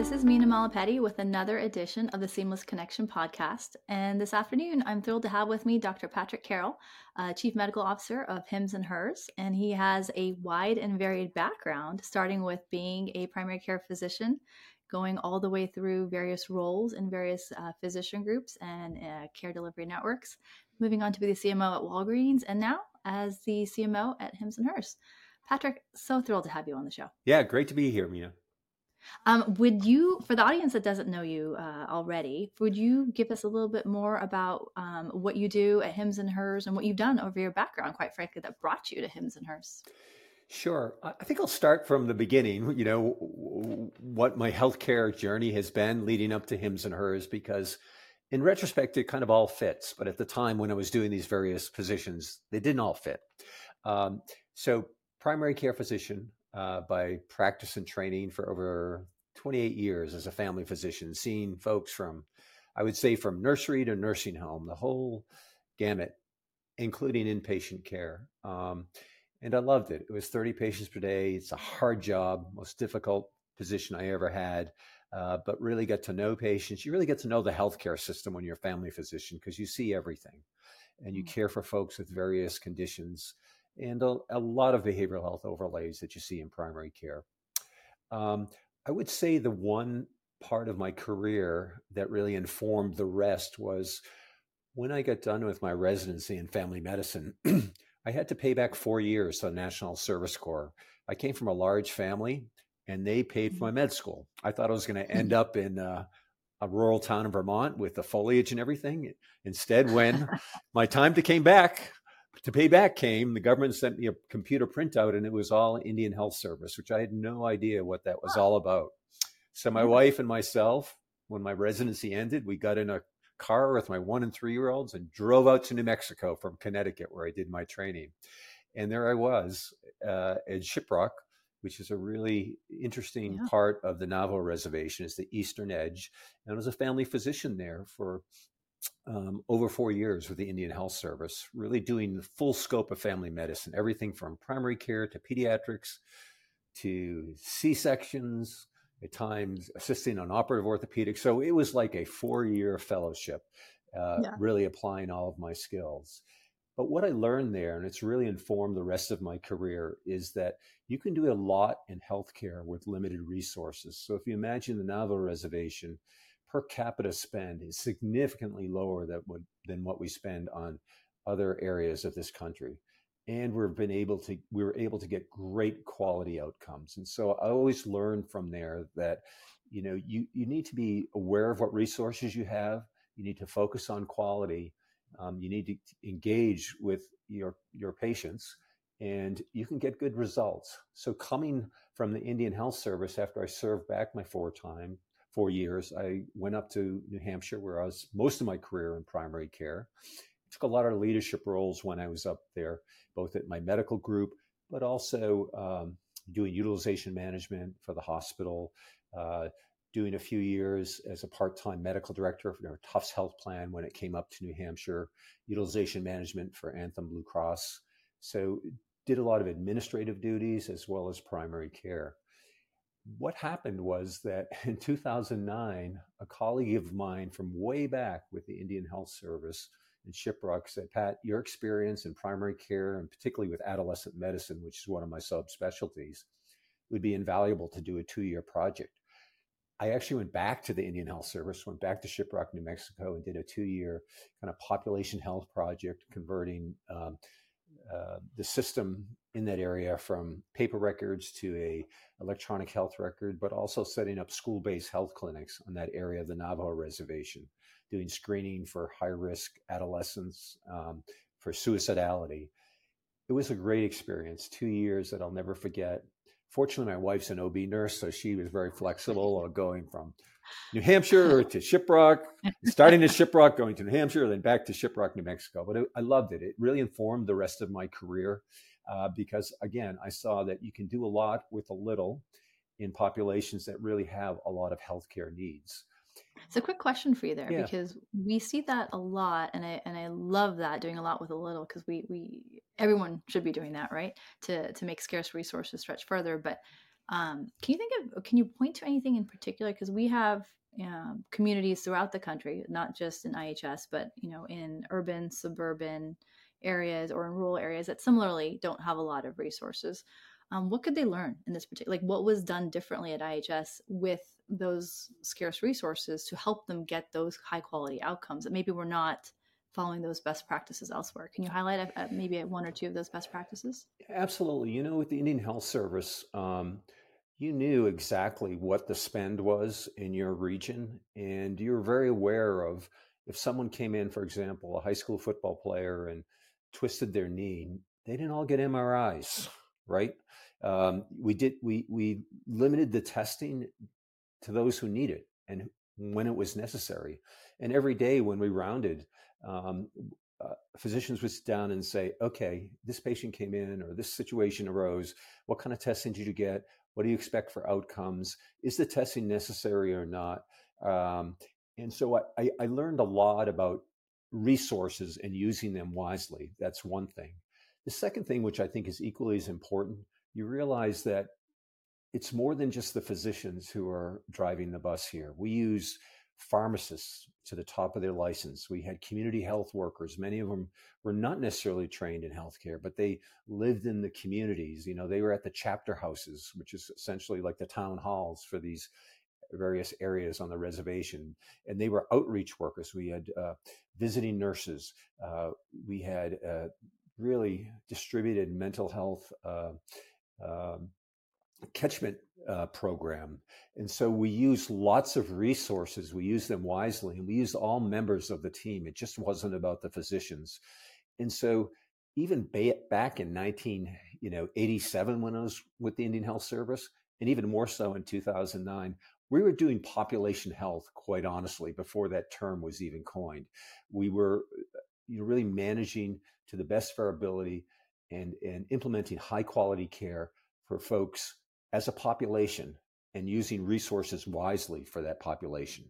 This is Mina Malapeti with another edition of the Seamless Connection podcast. And this afternoon, I'm thrilled to have with me Dr. Patrick Carroll, uh, Chief Medical Officer of Hims and Hers. And he has a wide and varied background, starting with being a primary care physician, going all the way through various roles in various uh, physician groups and uh, care delivery networks, moving on to be the CMO at Walgreens, and now as the CMO at Hims and Hers. Patrick, so thrilled to have you on the show. Yeah, great to be here, Mina. Um, would you, for the audience that doesn't know you uh, already, would you give us a little bit more about um, what you do at Hims and Hers and what you've done over your background, quite frankly, that brought you to Hims and Hers? Sure. I think I'll start from the beginning, you know, what my healthcare journey has been leading up to Hims and Hers, because in retrospect, it kind of all fits. But at the time when I was doing these various positions, they didn't all fit. Um, so, primary care physician, uh, by practice and training for over 28 years as a family physician, seeing folks from, I would say, from nursery to nursing home, the whole gamut, including inpatient care. Um, and I loved it. It was 30 patients per day. It's a hard job, most difficult position I ever had. Uh, but really get to know patients. You really get to know the healthcare system when you're a family physician because you see everything and you mm. care for folks with various conditions and a, a, lot of behavioral health overlays that you see in primary care. Um, I would say the one part of my career that really informed the rest was when I got done with my residency in family medicine. I had to pay back four years to the National Service Corps. I came from a large family, and they paid for my mm-hmm. med school. I thought I was going to end up in uh, a rural town in Vermont with the foliage and everything. Instead, when my time to came back, to pay back came, the government sent me a computer printout and it was all Indian Health Service, which I had no idea what that was all about. So my wife and myself, when my residency ended, we got in a car with my one and three year olds and drove out to New Mexico from Connecticut, where I did my training. And there I was uh, at Shiprock, which is a really interesting yeah. part of the Navajo Reservation, is the eastern edge. And I was a family physician there for um, over four years with the Indian Health Service, really doing the full scope of family medicine, everything from primary care to pediatrics to C sections, at times assisting on operative orthopedics. So it was like a four year fellowship, uh, yeah. really applying all of my skills. But what I learned there, and it's really informed the rest of my career, is that you can do a lot in healthcare with limited resources. So if you imagine the Navajo Reservation, per capita spend is significantly lower than what, than what we spend on other areas of this country. And we've been able to we were able to get great quality outcomes. And so i always learned from there that you know you you need to be aware of what resources you have. You need to focus on quality. Um, you need to engage with your your patients and you can get good results. So coming from the indian health service after i served back my four time four years. I went up to New Hampshire, where I was most of my career in primary care. Took a lot of leadership roles when I was up there, both at my medical group, but also um, doing utilization management for the hospital. Uh, doing a few years as a part-time medical director for Tufts Health Plan when it came up to New Hampshire, utilization management for Anthem Blue Cross. So did a lot of administrative duties as well as primary care what happened was that in 2009, a colleague of mine from way back with the Indian Health Service in Shiprock said, Pat, your experience in primary care and particularly with adolescent medicine, which is one of my subspecialties, would be invaluable to do a two year project. I actually went back to the Indian Health Service, went back to Shiprock, New Mexico, and did a two year kind of population health project converting um, uh, the system in that area from paper records to a electronic health record, but also setting up school-based health clinics on that area of the Navajo reservation, doing screening for high-risk adolescents um, for suicidality. It was a great experience, two years that I'll never forget. Fortunately, my wife's an OB nurse, so she was very flexible, going from New Hampshire to Shiprock, starting at Shiprock, going to New Hampshire, then back to Shiprock, New Mexico. But it, I loved it. It really informed the rest of my career uh, because, again, I saw that you can do a lot with a little in populations that really have a lot of healthcare needs. It's a quick question for you there yeah. because we see that a lot, and I and I love that doing a lot with a little because we we everyone should be doing that right to to make scarce resources stretch further. But Um, can you think of, can you point to anything in particular? Because we have um, communities throughout the country, not just in IHS, but you know, in urban, suburban areas or in rural areas that similarly don't have a lot of resources. Um, what could they learn in this particular? Like, what was done differently at IHS with those scarce resources to help them get those high quality outcomes that maybe we're not following those best practices elsewhere. Can you highlight uh, maybe one or two of those best practices? Absolutely. You know, with the Indian Health Service, um, you knew exactly what the spend was in your region, and you were very aware of if someone came in, for example, a high school football player and twisted their knee, they didn't all get MRIs, right? Um, we did we we limited the testing to those who need it and when it was necessary. And every day when we rounded, um, uh, physicians would sit down and say, okay, this patient came in or this situation arose. What kind of testing did you get? What do you expect for outcomes? Is the testing necessary or not? Um, and so I, I learned a lot about resources and using them wisely. That's one thing. The second thing, which I think is equally as important, you realize that it's more than just the physicians who are driving the bus here. We use pharmacists to the top of their license. We had community health workers. Many of them were not necessarily trained in healthcare, but they lived in the communities. You know, they were at the chapter houses, which is essentially like the town halls for these various areas on the reservation. And they were outreach workers. We had uh, visiting nurses. Uh, we had uh, really distributed mental health uh, um, catchment uh, program. And so we used lots of resources. We used them wisely and we used all members of the team. It just wasn't about the physicians. And so even back in 19, you know, 87 when I was with the Indian Health Service, and even more so in 2009, we were doing population health, quite honestly, before that term was even coined. We were you know, really managing to the best of our ability and, and implementing high quality care for folks as a population and using resources wisely for that population.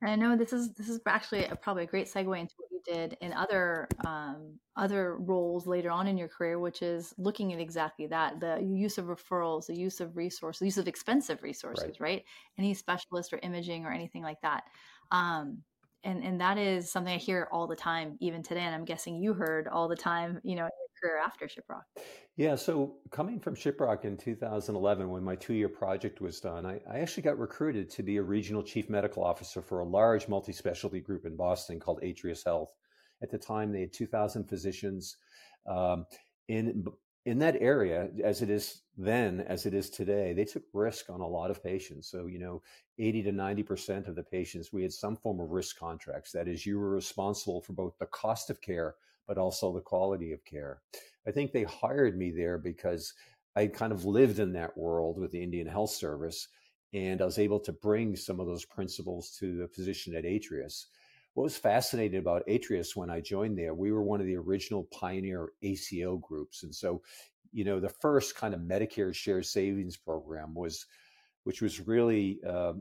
and I know this is this is actually a, probably a great segue into did in other um, other roles later on in your career, which is looking at exactly that: the use of referrals, the use of resources, the use of expensive resources, right? right? Any specialist or imaging or anything like that. Um, and and that is something I hear all the time, even today. And I'm guessing you heard all the time, you know, career after Shiprock? Yeah, so coming from Shiprock in 2011, when my two year project was done, I, I, actually got recruited to be a regional chief medical officer for a large multi specialty group in Boston called Atrius Health. At the time, they had 2,000 physicians. Um, in, in that area, as it is then, as it is today, they took risk on a lot of patients. So, you know, 80 to 90% of the patients, we had some form of risk contracts. That is, you were responsible for both the cost of care but also the quality of care. I think they hired me there because I kind of lived in that world with the Indian Health Service, and I was able to bring some of those principles to the position at Atrius. What was fascinating about Atrius when I joined there, we were one of the original pioneer ACO groups. And so, you know, the first kind of Medicare shared savings program was, which was really uh,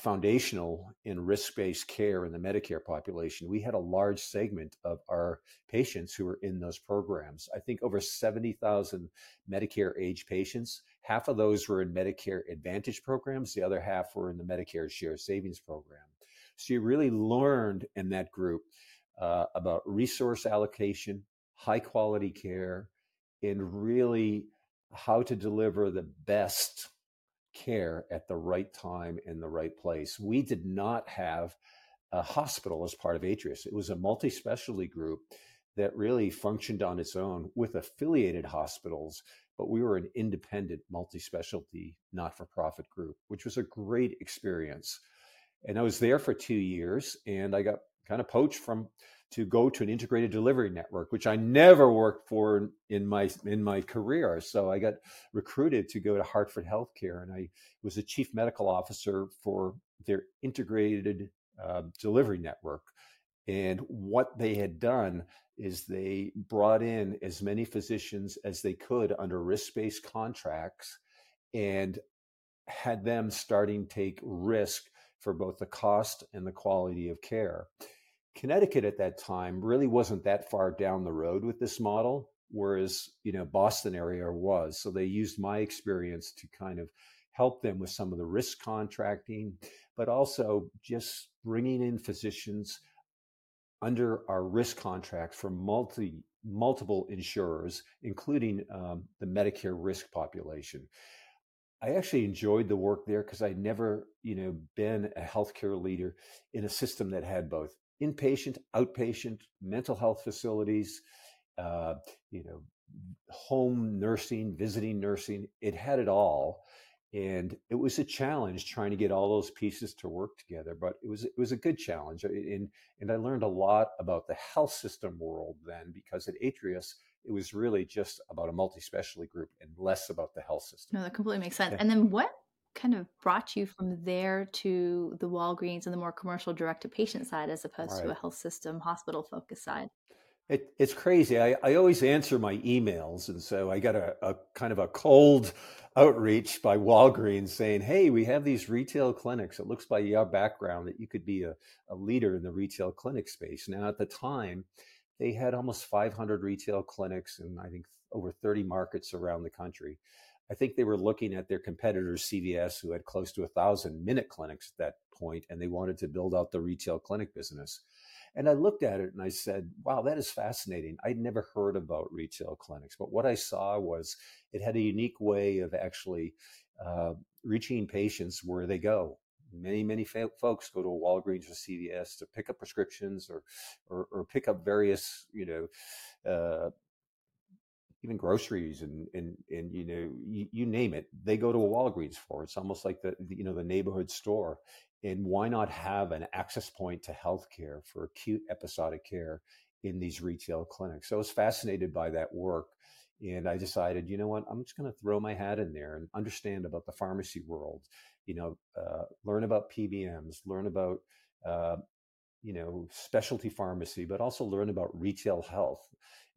foundational in risk-based care in the Medicare population. We had a large segment of our patients who were in those programs. I think over 70,000 Medicare age patients. Half of those were in Medicare Advantage programs. The other half were in the Medicare Share Savings Program. So you really learned in that group uh, about resource allocation, high quality care, and really how to deliver the best care at the right time in the right place. We did not have a hospital as part of Atrius. It was a multi specialty group that really functioned on its own with affiliated hospitals, but we were an independent multi specialty not for profit group, which was a great experience. And I was there for two years and I got kind of poached from to go to an integrated delivery network, which I never worked for in my in my career. So I got recruited to go to Hartford Healthcare, and I was the chief medical officer for their integrated uh, delivery network. And what they had done is they brought in as many physicians as they could under risk-based contracts, and had them starting take risk for both the cost and the quality of care. Connecticut at that time really wasn't that far down the road with this model, whereas you know Boston area was. So they used my experience to kind of help them with some of the risk contracting, but also just bringing in physicians under our risk contracts for multi multiple insurers, including um, the Medicare risk population. I actually enjoyed the work there because I'd never, you know, been a healthcare leader in a system that had both inpatient, outpatient, mental health facilities, uh, you know, home nursing, visiting nursing. It had it all, and it was a challenge trying to get all those pieces to work together. But it was it was a good challenge, and and I learned a lot about the health system world then because at Atrius it was really just about a multi-specialty group and less about the health system. No, that completely makes sense. And then what kind of brought you from there to the Walgreens and the more commercial direct to patient side as opposed right. to a health system hospital focused side? It, it's crazy. I, I always answer my emails. And so I got a, a kind of a cold outreach by Walgreens saying, Hey, we have these retail clinics. It looks by your background that you could be a, a leader in the retail clinic space. Now, at the time, they had almost 500 retail clinics in, I think, over 30 markets around the country. I think they were looking at their competitors, CVS, who had close to a thousand minute clinics at that point, and they wanted to build out the retail clinic business. And I looked at it and I said, wow, that is fascinating. I'd never heard about retail clinics, but what I saw was it had a unique way of actually uh, reaching patients where they go. Many, many fa- folks go to a Walgreens or CVS to pick up prescriptions or, or, or pick up various, you know, uh, even groceries and and and you know you, you, name it they go to a walgreens for it's almost like the you know the neighborhood store and why not have an access point to healthcare for acute episodic care in these retail clinics? So I was fascinated by that work. And I decided, you know what, I'm just going to throw my hat in there and understand about the pharmacy world, you know, uh, learn about PBMs, learn about, uh, you know, specialty pharmacy, but also learn about retail health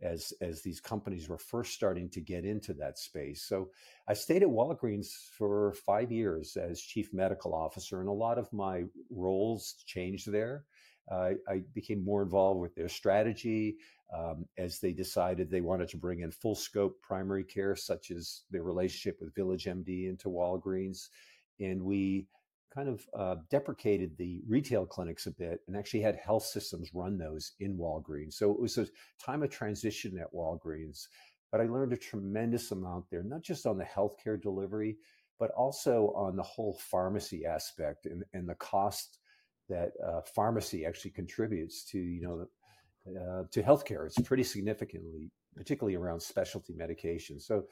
as as these companies were first starting to get into that space. So I stayed at Walgreens for five years as chief medical officer, and a lot of my roles changed there. Uh, I became more involved with their strategy um, as they decided they wanted to bring in full scope primary care, such as their relationship with Village MD into Walgreens. And we kind of uh, deprecated the retail clinics a bit and actually had health systems run those in Walgreens. So it was a time of transition at Walgreens. But I learned a tremendous amount there, not just on the healthcare delivery, but also on the whole pharmacy aspect and, and the cost that uh, pharmacy actually contributes to, you know, uh, to healthcare. It's pretty significantly, particularly around specialty medication. So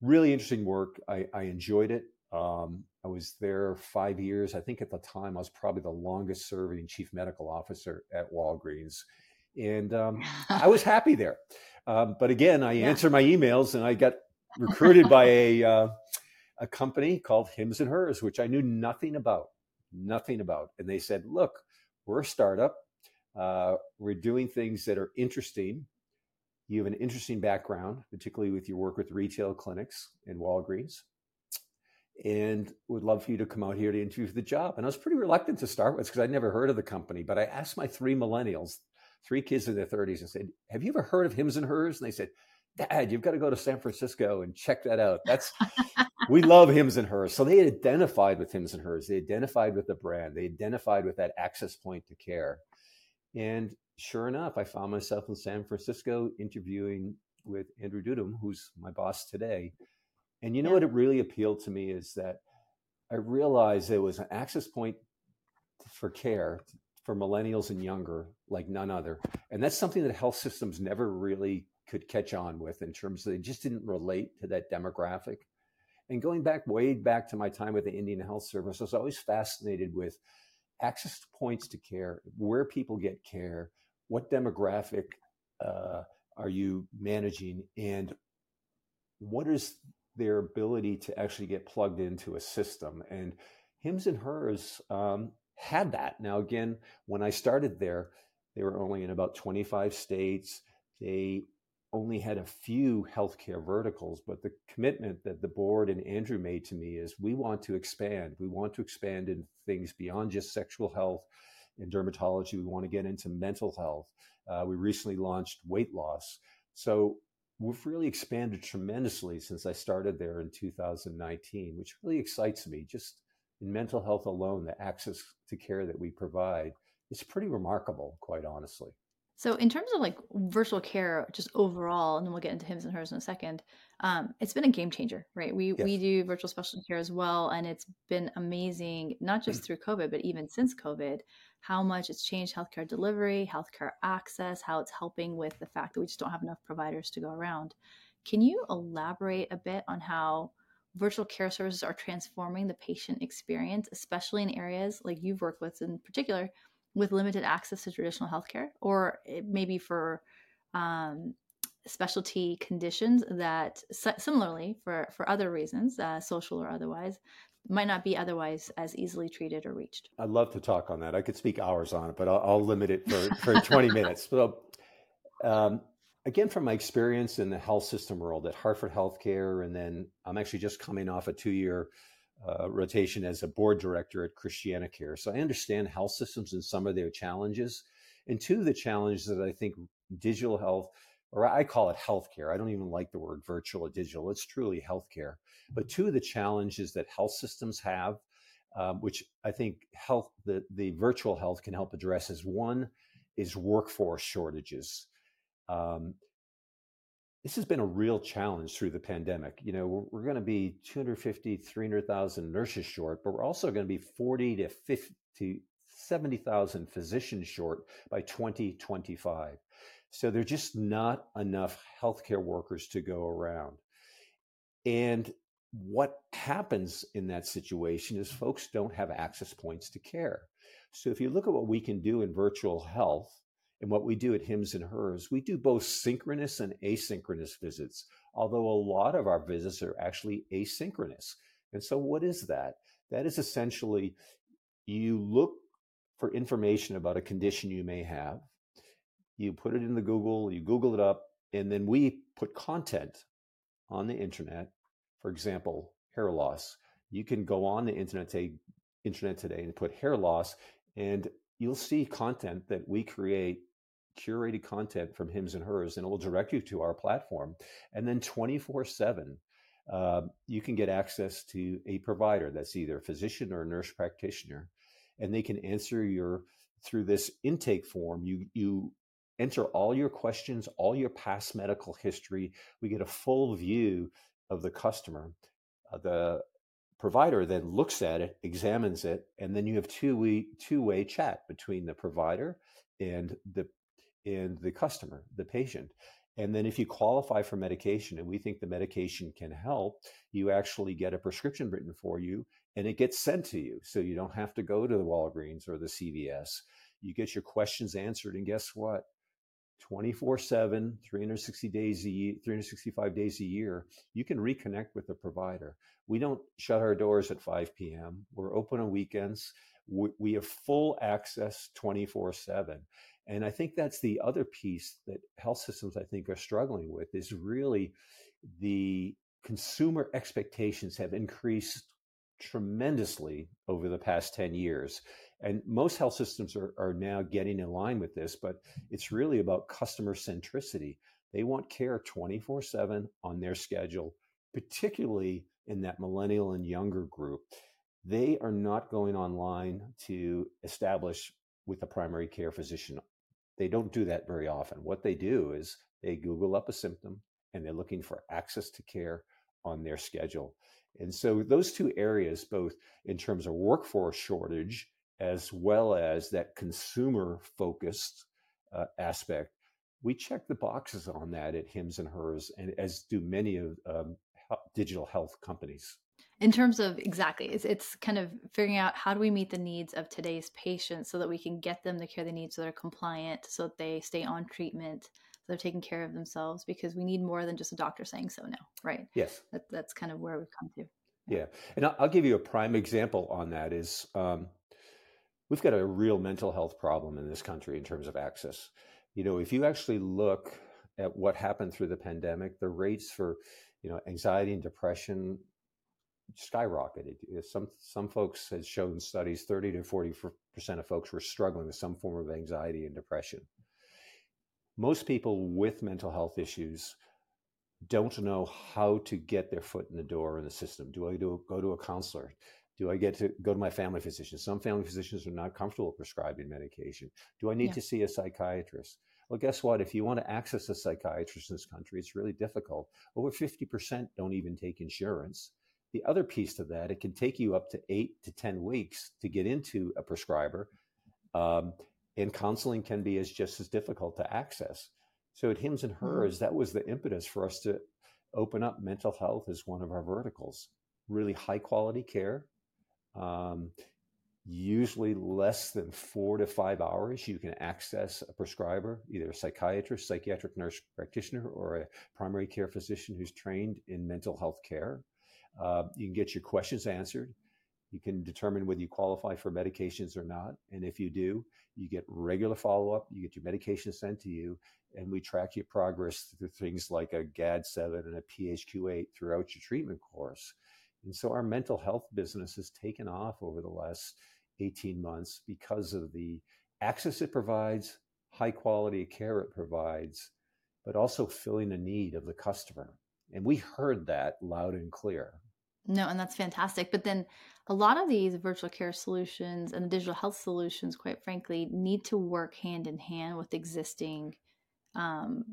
really interesting work. I, I enjoyed it. Um, I was there five years. I think at the time I was probably the longest serving chief medical officer at Walgreens. And um, I was happy there. Um, but again, I yeah. answered my emails and I got recruited by a, uh, a company called Hims and Hers, which I knew nothing about, nothing about. And they said, look, we're a startup. Uh, we're doing things that are interesting. You have an interesting background, particularly with your work with retail clinics and Walgreens and would love for you to come out here to interview for the job. And I was pretty reluctant to start with because I'd never heard of the company. But I asked my three millennials, three kids in their 30s, and said, Have you ever heard of Hims and Hers? And they said, Dad, you've got to go to San Francisco and check that out. That's we love Hims and Hers. So they identified with Hims and Hers. They identified with the brand. They identified with that access point to care. And sure enough, I found myself in San Francisco interviewing with Andrew Dudum, who's my boss today. And you know yeah. what it really appealed to me is that I realized there was an access point for care for millennials and younger like none other. And that's something that health systems never really could catch on with in terms of they just didn't relate to that demographic. And going back way back to my time with the Indian Health Service, I was always fascinated with access points to care, where people get care, what demographic uh, are you managing, and what is their ability to actually get plugged into a system. And Hims and Hers um, had that. Now, again, when I started there, they were only in about 25 states. They only had a few healthcare verticals, but the commitment that the board and Andrew made to me is we want to expand. We want to expand in things beyond just sexual health and dermatology. We want to get into mental health. Uh, we recently launched weight loss. So we've really expanded tremendously since I started there in 2019, which really excites me. Just in mental health alone, the access to care that we provide is pretty remarkable, quite honestly. So, in terms of like virtual care, just overall, and then we'll get into hims and hers in a second. Um, it's been a game changer, right? We yes. we do virtual specialty care as well, and it's been amazing, not just through COVID, but even since COVID, how much it's changed healthcare delivery, healthcare access, how it's helping with the fact that we just don't have enough providers to go around. Can you elaborate a bit on how virtual care services are transforming the patient experience, especially in areas like you've worked with in particular? with limited access to traditional healthcare, or maybe for um, specialty conditions that similarly for for other reasons, uh, social or otherwise, might not be otherwise as easily treated or reached. I'd love to talk on that. I could speak hours on it, but I'll, I'll limit it for, for 20 minutes. So, um, again, from my experience in the health system world at Hartford Healthcare, and then I'm actually just coming off a two year uh, rotation as a board director at ChristianaCare. So I understand health systems and some of their challenges. And two of the challenges that I think digital health, or I call it healthcare, I don't even like the word virtual or digital, it's truly healthcare. But two of the challenges that health systems have, um, which I think health, the, the virtual health can help address, is one is workforce shortages. Um, this has been a real challenge through the pandemic. You know, we're, we're going to be 250, 300,000 nurses short, but we're also going to be 40 to 50 to 70,000 physicians short by 2025. So there's just not enough healthcare workers to go around. And what happens in that situation is folks don't have access points to care. So if you look at what we can do in virtual health, and what we do at Hims and Hers, we do both synchronous and asynchronous visits, although a lot of our visits are actually asynchronous. And so, what is that? That is essentially you look for information about a condition you may have, you put it in the Google, you Google it up, and then we put content on the internet. For example, hair loss. You can go on the internet today, internet today and put hair loss, and you'll see content that we create curated content from hims and hers, and it will direct you to our platform. And then 24 7, uh, you can get access to a provider that's either a physician or a nurse practitioner, and they can answer your through this intake form. You you enter all your questions, all your past medical history. We get a full view of the customer. Uh, the provider then looks at it, examines it, and then you have two way two way chat between the provider and the and the customer, the patient. And then if you qualify for medication and we think the medication can help, you actually get a prescription written for you and it gets sent to you. So you don't have to go to the Walgreens or the CVS. You get your questions answered. And guess what? 24 7, 360 days a year, 365 days a year, you can reconnect with the provider. We don't shut our doors at 5 p.m. We're open on weekends. We, we have full access 24 7. And I think that's the other piece that health systems, I think, are struggling with is really the consumer expectations have increased tremendously over the past 10 years. And most health systems are, are now getting in line with this, but it's really about customer centricity. They want care 24 7 on their schedule, particularly in that millennial and younger group. They are not going online to establish with a primary care physician they don't do that very often. What they do is they Google up a symptom and they're looking for access to care on their schedule. And so those two areas, both in terms of workforce shortage as well as that consumer focused uh, aspect, we check the boxes on that at Hims and Hers, and as do many of um, digital health companies. In terms of exactly it's, it's kind of figuring out how do we meet the needs of today's patients so that we can get them the care they need so they're compliant so that they stay on treatment so they're taking care of themselves because we need more than just a doctor saying so now right? Yes. That, that's kind of where we've come to. Yeah, yeah. and I'll, I'll, give you a prime example on that is um, we've got a real mental health problem in this country in terms of access you know if you actually look at what happened through the pandemic the rates for you know anxiety and depression skyrocketed. Some some folks had shown studies 30 to 40 percent of folks were struggling with some form of anxiety and depression. Most people with mental health issues don't know how to get their foot in the door in the system. Do I do, go to a counselor? Do I get to go to my family physician? Some family physicians are not comfortable prescribing medication. Do I need yeah. to see a psychiatrist? Well, guess what? If you want to access a psychiatrist in this country, it's really difficult. Over 50% don't even take insurance. The other piece to that, it can take you up to eight to 10 weeks to get into a prescriber. Um, and counseling can be as just as difficult to access. So at Hims and mm-hmm. Hers, that was the impetus for us to open up mental health as one of our verticals. Really high quality care, um, usually less than four to five hours. You can access a prescriber, either a psychiatrist, psychiatric nurse practitioner, or a primary care physician who's trained in mental health care. Uh, you can get your questions answered. You can determine whether you qualify for medications or not. And if you do, you get regular follow up, you get your medication sent to you, and we track your progress through things like a GAD7 and a PHQ8 throughout your treatment course. And so our mental health business has taken off over the last 18 months because of the access it provides, high quality care it provides, but also filling a need of the customer. And we heard that loud and clear. No, and that's fantastic. But then a lot of these virtual care solutions and the digital health solutions, quite frankly, need to work hand in hand with existing um,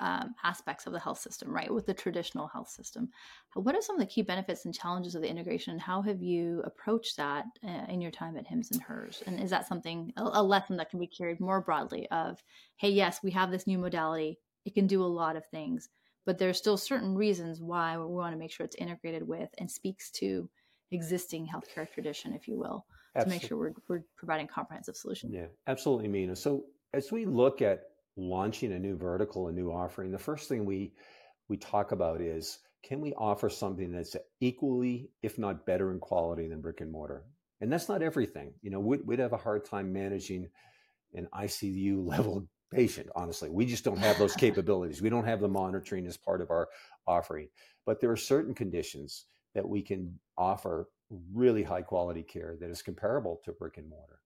um, aspects of the health system, right? With the traditional health system. What are some of the key benefits and challenges of the integration? And how have you approached that uh, in your time at Hims and Hers? And is that something, a, a lesson that can be carried more broadly of, hey, yes, we have this new modality, it can do a lot of things, but there's still certain reasons why we want to make sure it's integrated with and speaks to existing healthcare tradition, if you will, absolutely. to make sure we're, we're providing comprehensive solutions. Yeah, absolutely, Mina. So as we look at launching a new vertical, a new offering, the first thing we we talk about is can we offer something that's equally, if not better in quality than brick and mortar? And that's not everything. You know, we'd, we'd have a hard time managing an ICU level patient, honestly. We just don't have those capabilities. We don't have the monitoring as part of our offering. But there are certain conditions that we can offer really high quality care that is comparable to brick and mortar.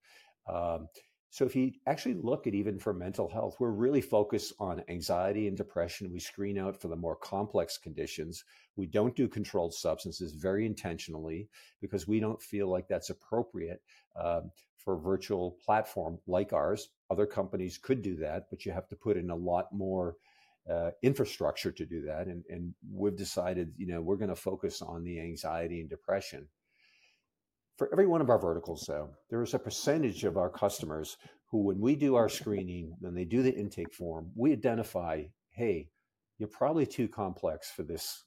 Um, so if you actually look at even for mental health, we're really focused on anxiety and depression. We screen out for the more complex conditions. We don't do controlled substances very intentionally because we don't feel like that's appropriate um, for a virtual platform like ours. Other companies could do that, but you have to put in a lot more uh, infrastructure to do that. And, and we've decided, you know, we're going to focus on the anxiety and depression for every one of our verticals, though, there is a percentage of our customers who, when we do our screening, when they do the intake form, we identify, hey, you're probably too complex for this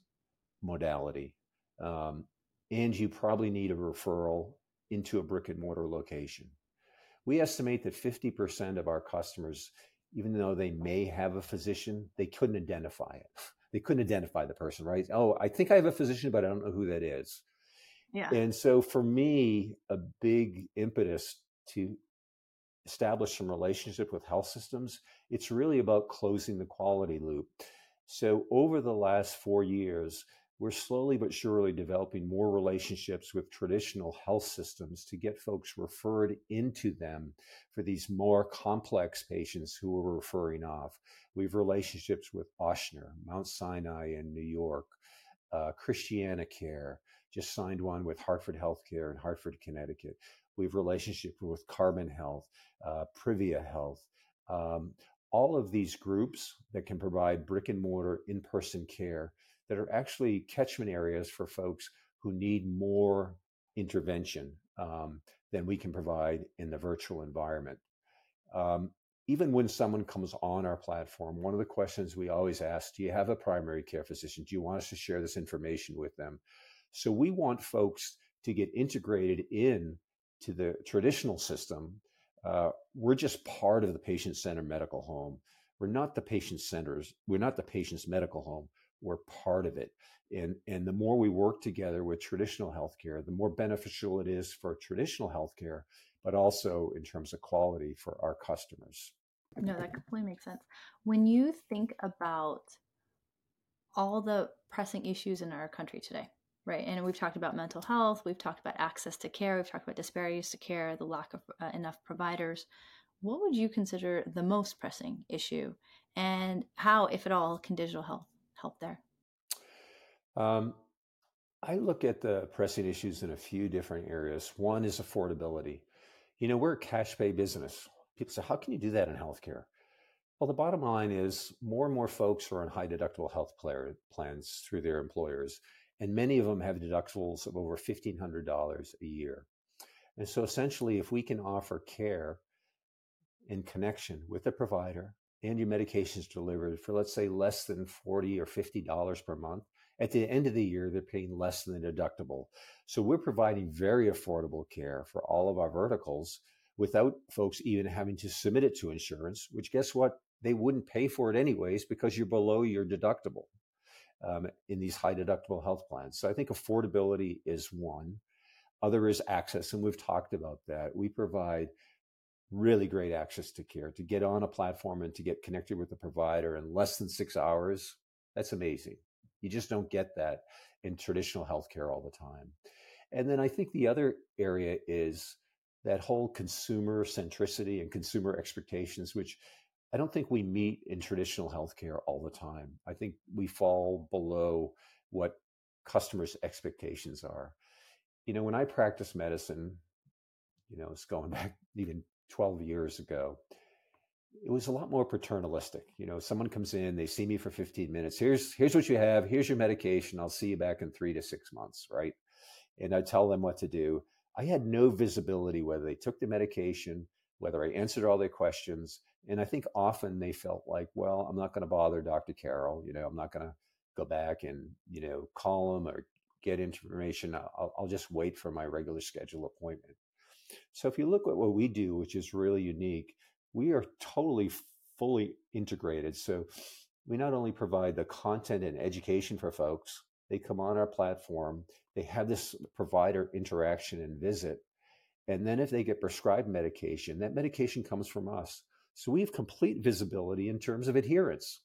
modality. Um, and you probably need a referral into a brick and mortar location. We estimate that 50% of our customers, even though they may have a physician, they couldn't identify it. They couldn't identify the person, right? Oh, I think I have a physician, but I don't know who that is. And so for me, a big impetus to establish some relationship with health systems, it's really about closing the quality loop. So over the last four years, we're slowly but surely developing more relationships with traditional health systems to get folks referred into them for these more complex patients who we're referring off. We have relationships with Ochsner, Mount Sinai in New York, uh, Christiana Care, just signed one with Hartford Healthcare in Hartford, Connecticut. We have relationship with Carbon Health, uh, Privia Health, um, all of these groups that can provide brick and mortar in-person care that are actually catchment areas for folks who need more intervention um, than we can provide in the virtual environment. Um, even when someone comes on our platform, one of the questions we always ask, do you have a primary care physician? Do you want us to share this information with them? So we want folks to get integrated in to the traditional system. Uh, we're just part of the patient centered medical home. We're not the patient centers. We're not the patient's medical home. We're part of it. And, and the more we work together with traditional healthcare, the more beneficial it is for traditional healthcare, but also in terms of quality for our customers. No, that completely makes sense. When you think about all the pressing issues in our country today, Right. And we've talked about mental health, we've talked about access to care, we've talked about disparities to care, the lack of uh, enough providers. What would you consider the most pressing issue? And how, if at all, can digital health help there? Um, I look at the pressing issues in a few different areas. One is affordability. You know, we're a cash pay business. People say, how can you do that in healthcare? Well, the bottom line is more and more folks are on high deductible health plans through their employers, and many of them have deductibles of over $1,500 a year. And so essentially, if we can offer care in connection with the provider and your medications delivered for, let's say, less than 40 or $50 per month, at the end of the year, they're paying less than the deductible. So we're providing very affordable care for all of our verticals without folks even having to submit it to insurance, which guess what? They wouldn't pay for it anyways because you're below your deductible um, in these high deductible health plans. So I think affordability is one. Other is access, and we've talked about that. We provide really great access to care to get on a platform and to get connected with the provider in less than six hours. That's amazing. You just don't get that in traditional healthcare all the time. And then I think the other area is that whole consumer centricity and consumer expectations, which I don't think we meet in traditional healthcare all the time. I think we fall below what customers' expectations are. You know, when I practiced medicine, you know, it's going back even 12 years ago, it was a lot more paternalistic. You know, someone comes in, they see me for 15 minutes. Here's here's what you have. Here's your medication. I'll see you back in three to six months, right? And I tell them what to do. I had no visibility whether they took the medication, whether I answered all their questions. And I think often they felt like, well, I'm not going to bother Dr. Carroll. You know, I'm not going to go back and, you know, call him or get information. I'll, I'll just wait for my regular schedule appointment. So if you look at what we do, which is really unique, we are totally fully integrated. So we not only provide the content and education for folks, they come on our platform, they have this provider interaction and visit. And then if they get prescribed medication, that medication comes from us. So we have complete visibility in terms of adherence.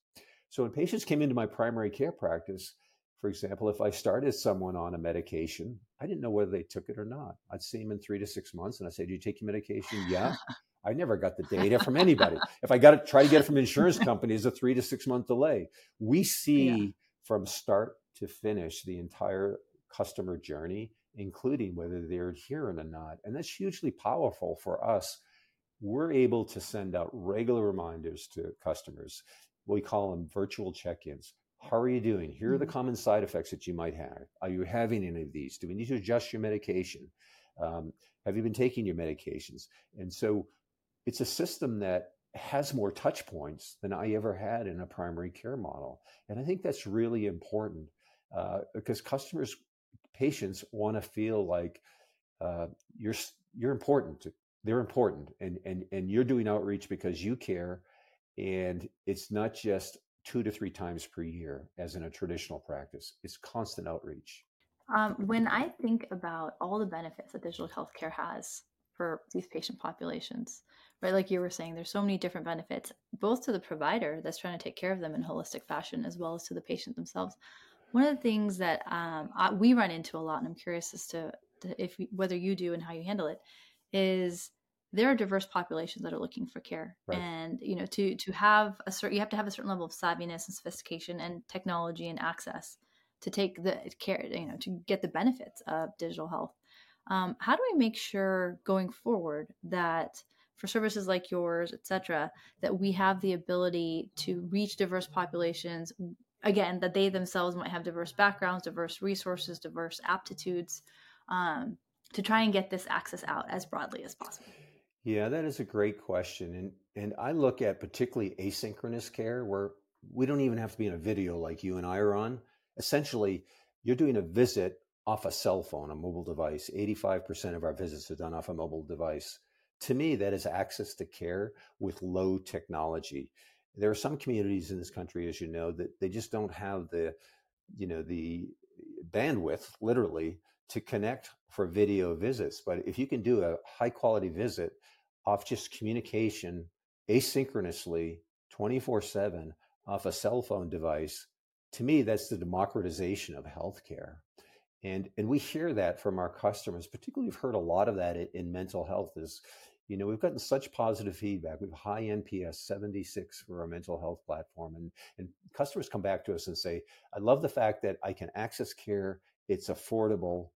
So when patients came into my primary care practice, for example, if I started someone on a medication, I didn't know whether they took it or not. I'd see them in three to six months and I say, Do you take your medication? Yeah. I never got the data from anybody. if I got to try to get it from insurance companies, a three to six month delay. We see yeah. from start to finish the entire customer journey, including whether they're adherent or not. And that's hugely powerful for us. We're able to send out regular reminders to customers. We call them virtual check ins. How are you doing? Here are the mm-hmm. common side effects that you might have. Are you having any of these? Do we need to adjust your medication? Um, have you been taking your medications? And so it's a system that has more touch points than I ever had in a primary care model. And I think that's really important uh, because customers, patients want to feel like uh, you're you're important. They're important, and and and you're doing outreach because you care, and it's not just two to three times per year as in a traditional practice. It's constant outreach. Um, when I think about all the benefits that digital healthcare has for these patient populations, right? Like you were saying, there's so many different benefits, both to the provider that's trying to take care of them in holistic fashion, as well as to the patient themselves. One of the things that um, I, we run into a lot, and I'm curious as to, to if whether you do and how you handle it, is there are diverse populations that are looking for care right. and you know to to have a certain you have to have a certain level of savviness and sophistication and technology and access to take the care you know to get the benefits of digital health um, how do we make sure going forward that for services like yours et cetera that we have the ability to reach diverse populations again that they themselves might have diverse backgrounds diverse resources diverse aptitudes um, to try and get this access out as broadly as possible yeah, that is a great question. And and I look at particularly asynchronous care where we don't even have to be in a video like you and I are on. Essentially, you're doing a visit off a cell phone, a mobile device. 85% of our visits are done off a mobile device. To me, that is access to care with low technology. There are some communities in this country, as you know, that they just don't have the, you know, the eh, bandwidth, literally, to connect for video visits. But if you can do a high quality visit off just communication asynchronously 24 7 off a cell phone device, to me, that's the democratization of healthcare. And, and we hear that from our customers, particularly we've heard a lot of that in, in mental health is, You know, we've gotten such positive feedback. We have high NPS, 76 for our mental health platform. And, and customers come back to us and say, I love the fact that I can access care, it's affordable,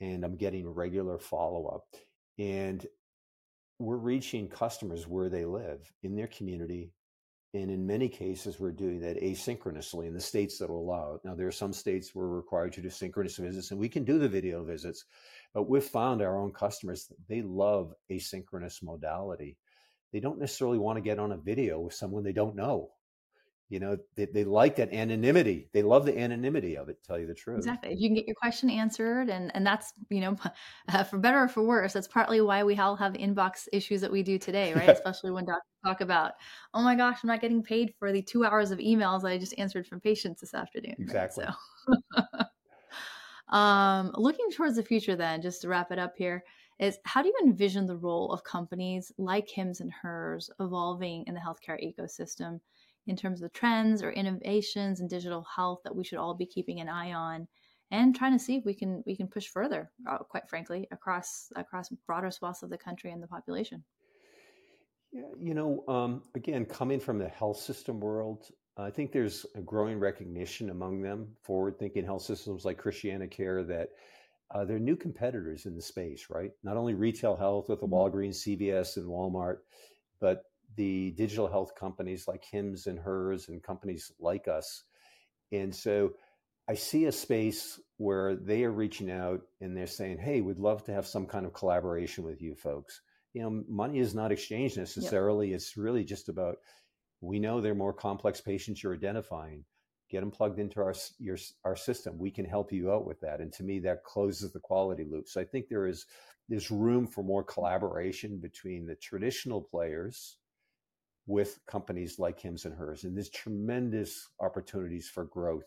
and I'm getting regular follow up. And we're reaching customers where they live in their community. And in many cases, we're doing that asynchronously in the states that will allow it. Now, there are some states where we're required to do synchronous visits, and we can do the video visits. But we've found our own customers, they love asynchronous modality. They don't necessarily want to get on a video with someone they don't know. You know, they, they like that anonymity. They love the anonymity of it, tell you the truth. Exactly. If you can get your question answered, and, and that's, you know, uh, for better or for worse, that's partly why we all have inbox issues that we do today, right? Especially when doctors talk about, oh my gosh, I'm not getting paid for the two hours of emails I just answered from patients this afternoon. Exactly. Right? So. Um, looking towards the future, then, just to wrap it up here, is how do you envision the role of companies like Hims and Hers evolving in the healthcare ecosystem in terms of trends or innovations in digital health that we should all be keeping an eye on? and trying to see if we can we can push further uh, quite frankly across across broader swaths of the country and the population yeah you know um, again coming from the health system world I think there's a growing recognition among them, forward thinking health systems like Christiana Care, that uh, they're new competitors in the space, right? Not only retail health with the mm-hmm. Walgreens, CVS, and Walmart, but the digital health companies like Hims and Hers and companies like us. And so I see a space where they are reaching out and they're saying, hey, we'd love to have some kind of collaboration with you folks. You know, money is not exchanged necessarily. Yep. It's really just about we know they're more complex patients you're identifying. Get them plugged into our your our system. We can help you out with that. And to me, that closes the quality loop. So I think there is there's room for more collaboration between the traditional players with companies like Hims and Hers, and there's tremendous opportunities for growth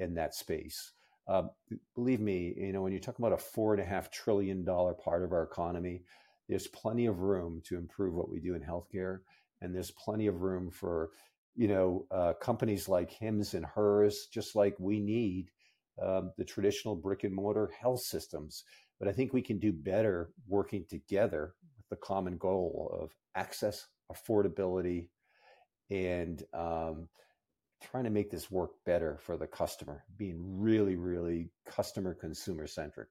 in that space. Um, believe me, you know when you talk about a four and a half trillion dollar part of our economy, there's plenty of room to improve what we do in healthcare and there's plenty of room for you know uh, companies like hims and hers just like we need um, the traditional brick and mortar health systems. But i think we can do better working together with the common goal of access affordability and um, trying to make this work better for the customer being really really customer consumer centric.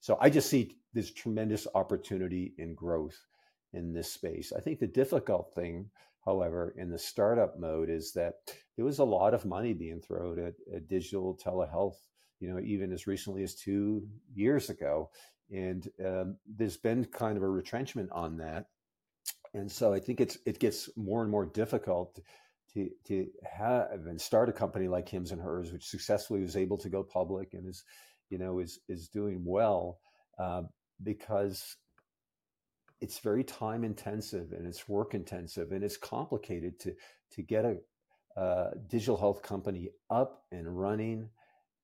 So i just see this tremendous opportunity in growth in this space. I think the difficult thing, however, in the startup mode is that there was a lot of money being thrown at, at digital telehealth, you know, even as recently as two years ago. And um, there's been kind of a retrenchment on that. And so I think it's it gets more and more difficult to to have and start a company like Hims and Hers, which successfully was able to go public and is, you know, is is doing well, uh, because it's very time intensive and it's work intensive and it's complicated to to get a, a digital health company up and running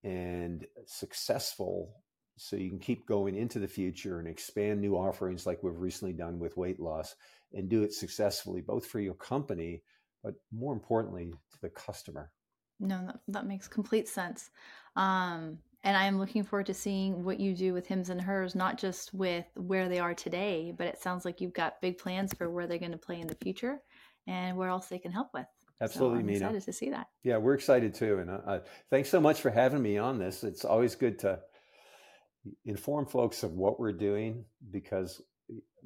and successful so you can keep going into the future and expand new offerings like we've recently done with weight loss and do it successfully both for your company but more importantly to the customer. No that, that makes complete sense. Um, and I am looking forward to seeing what you do with Hims and Hers, not just with where they are today, but it sounds like you've got big plans for where they're going to play in the future and where else they can help with. Absolutely, so I'm Mina. Excited to see that. Yeah, we're excited too, and uh, uh, thanks so much for having me on this. It's always good to inform folks of what we're doing because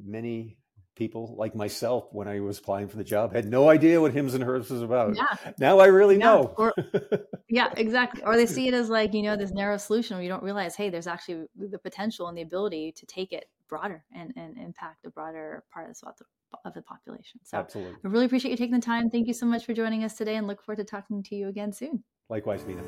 many people like myself when I was applying for the job had no idea what Hims and Hers was about. Yeah. Now I really yeah. know. or, yeah, exactly. Or they see it as like, you know, this narrow solution where you don't realize, hey, there's actually the potential and the ability to take it broader and, and impact a broader part of the, of the population. So Absolutely. I really appreciate you taking the time. Thank you so much for joining us today and look forward to talking to you again soon. Likewise, Mina.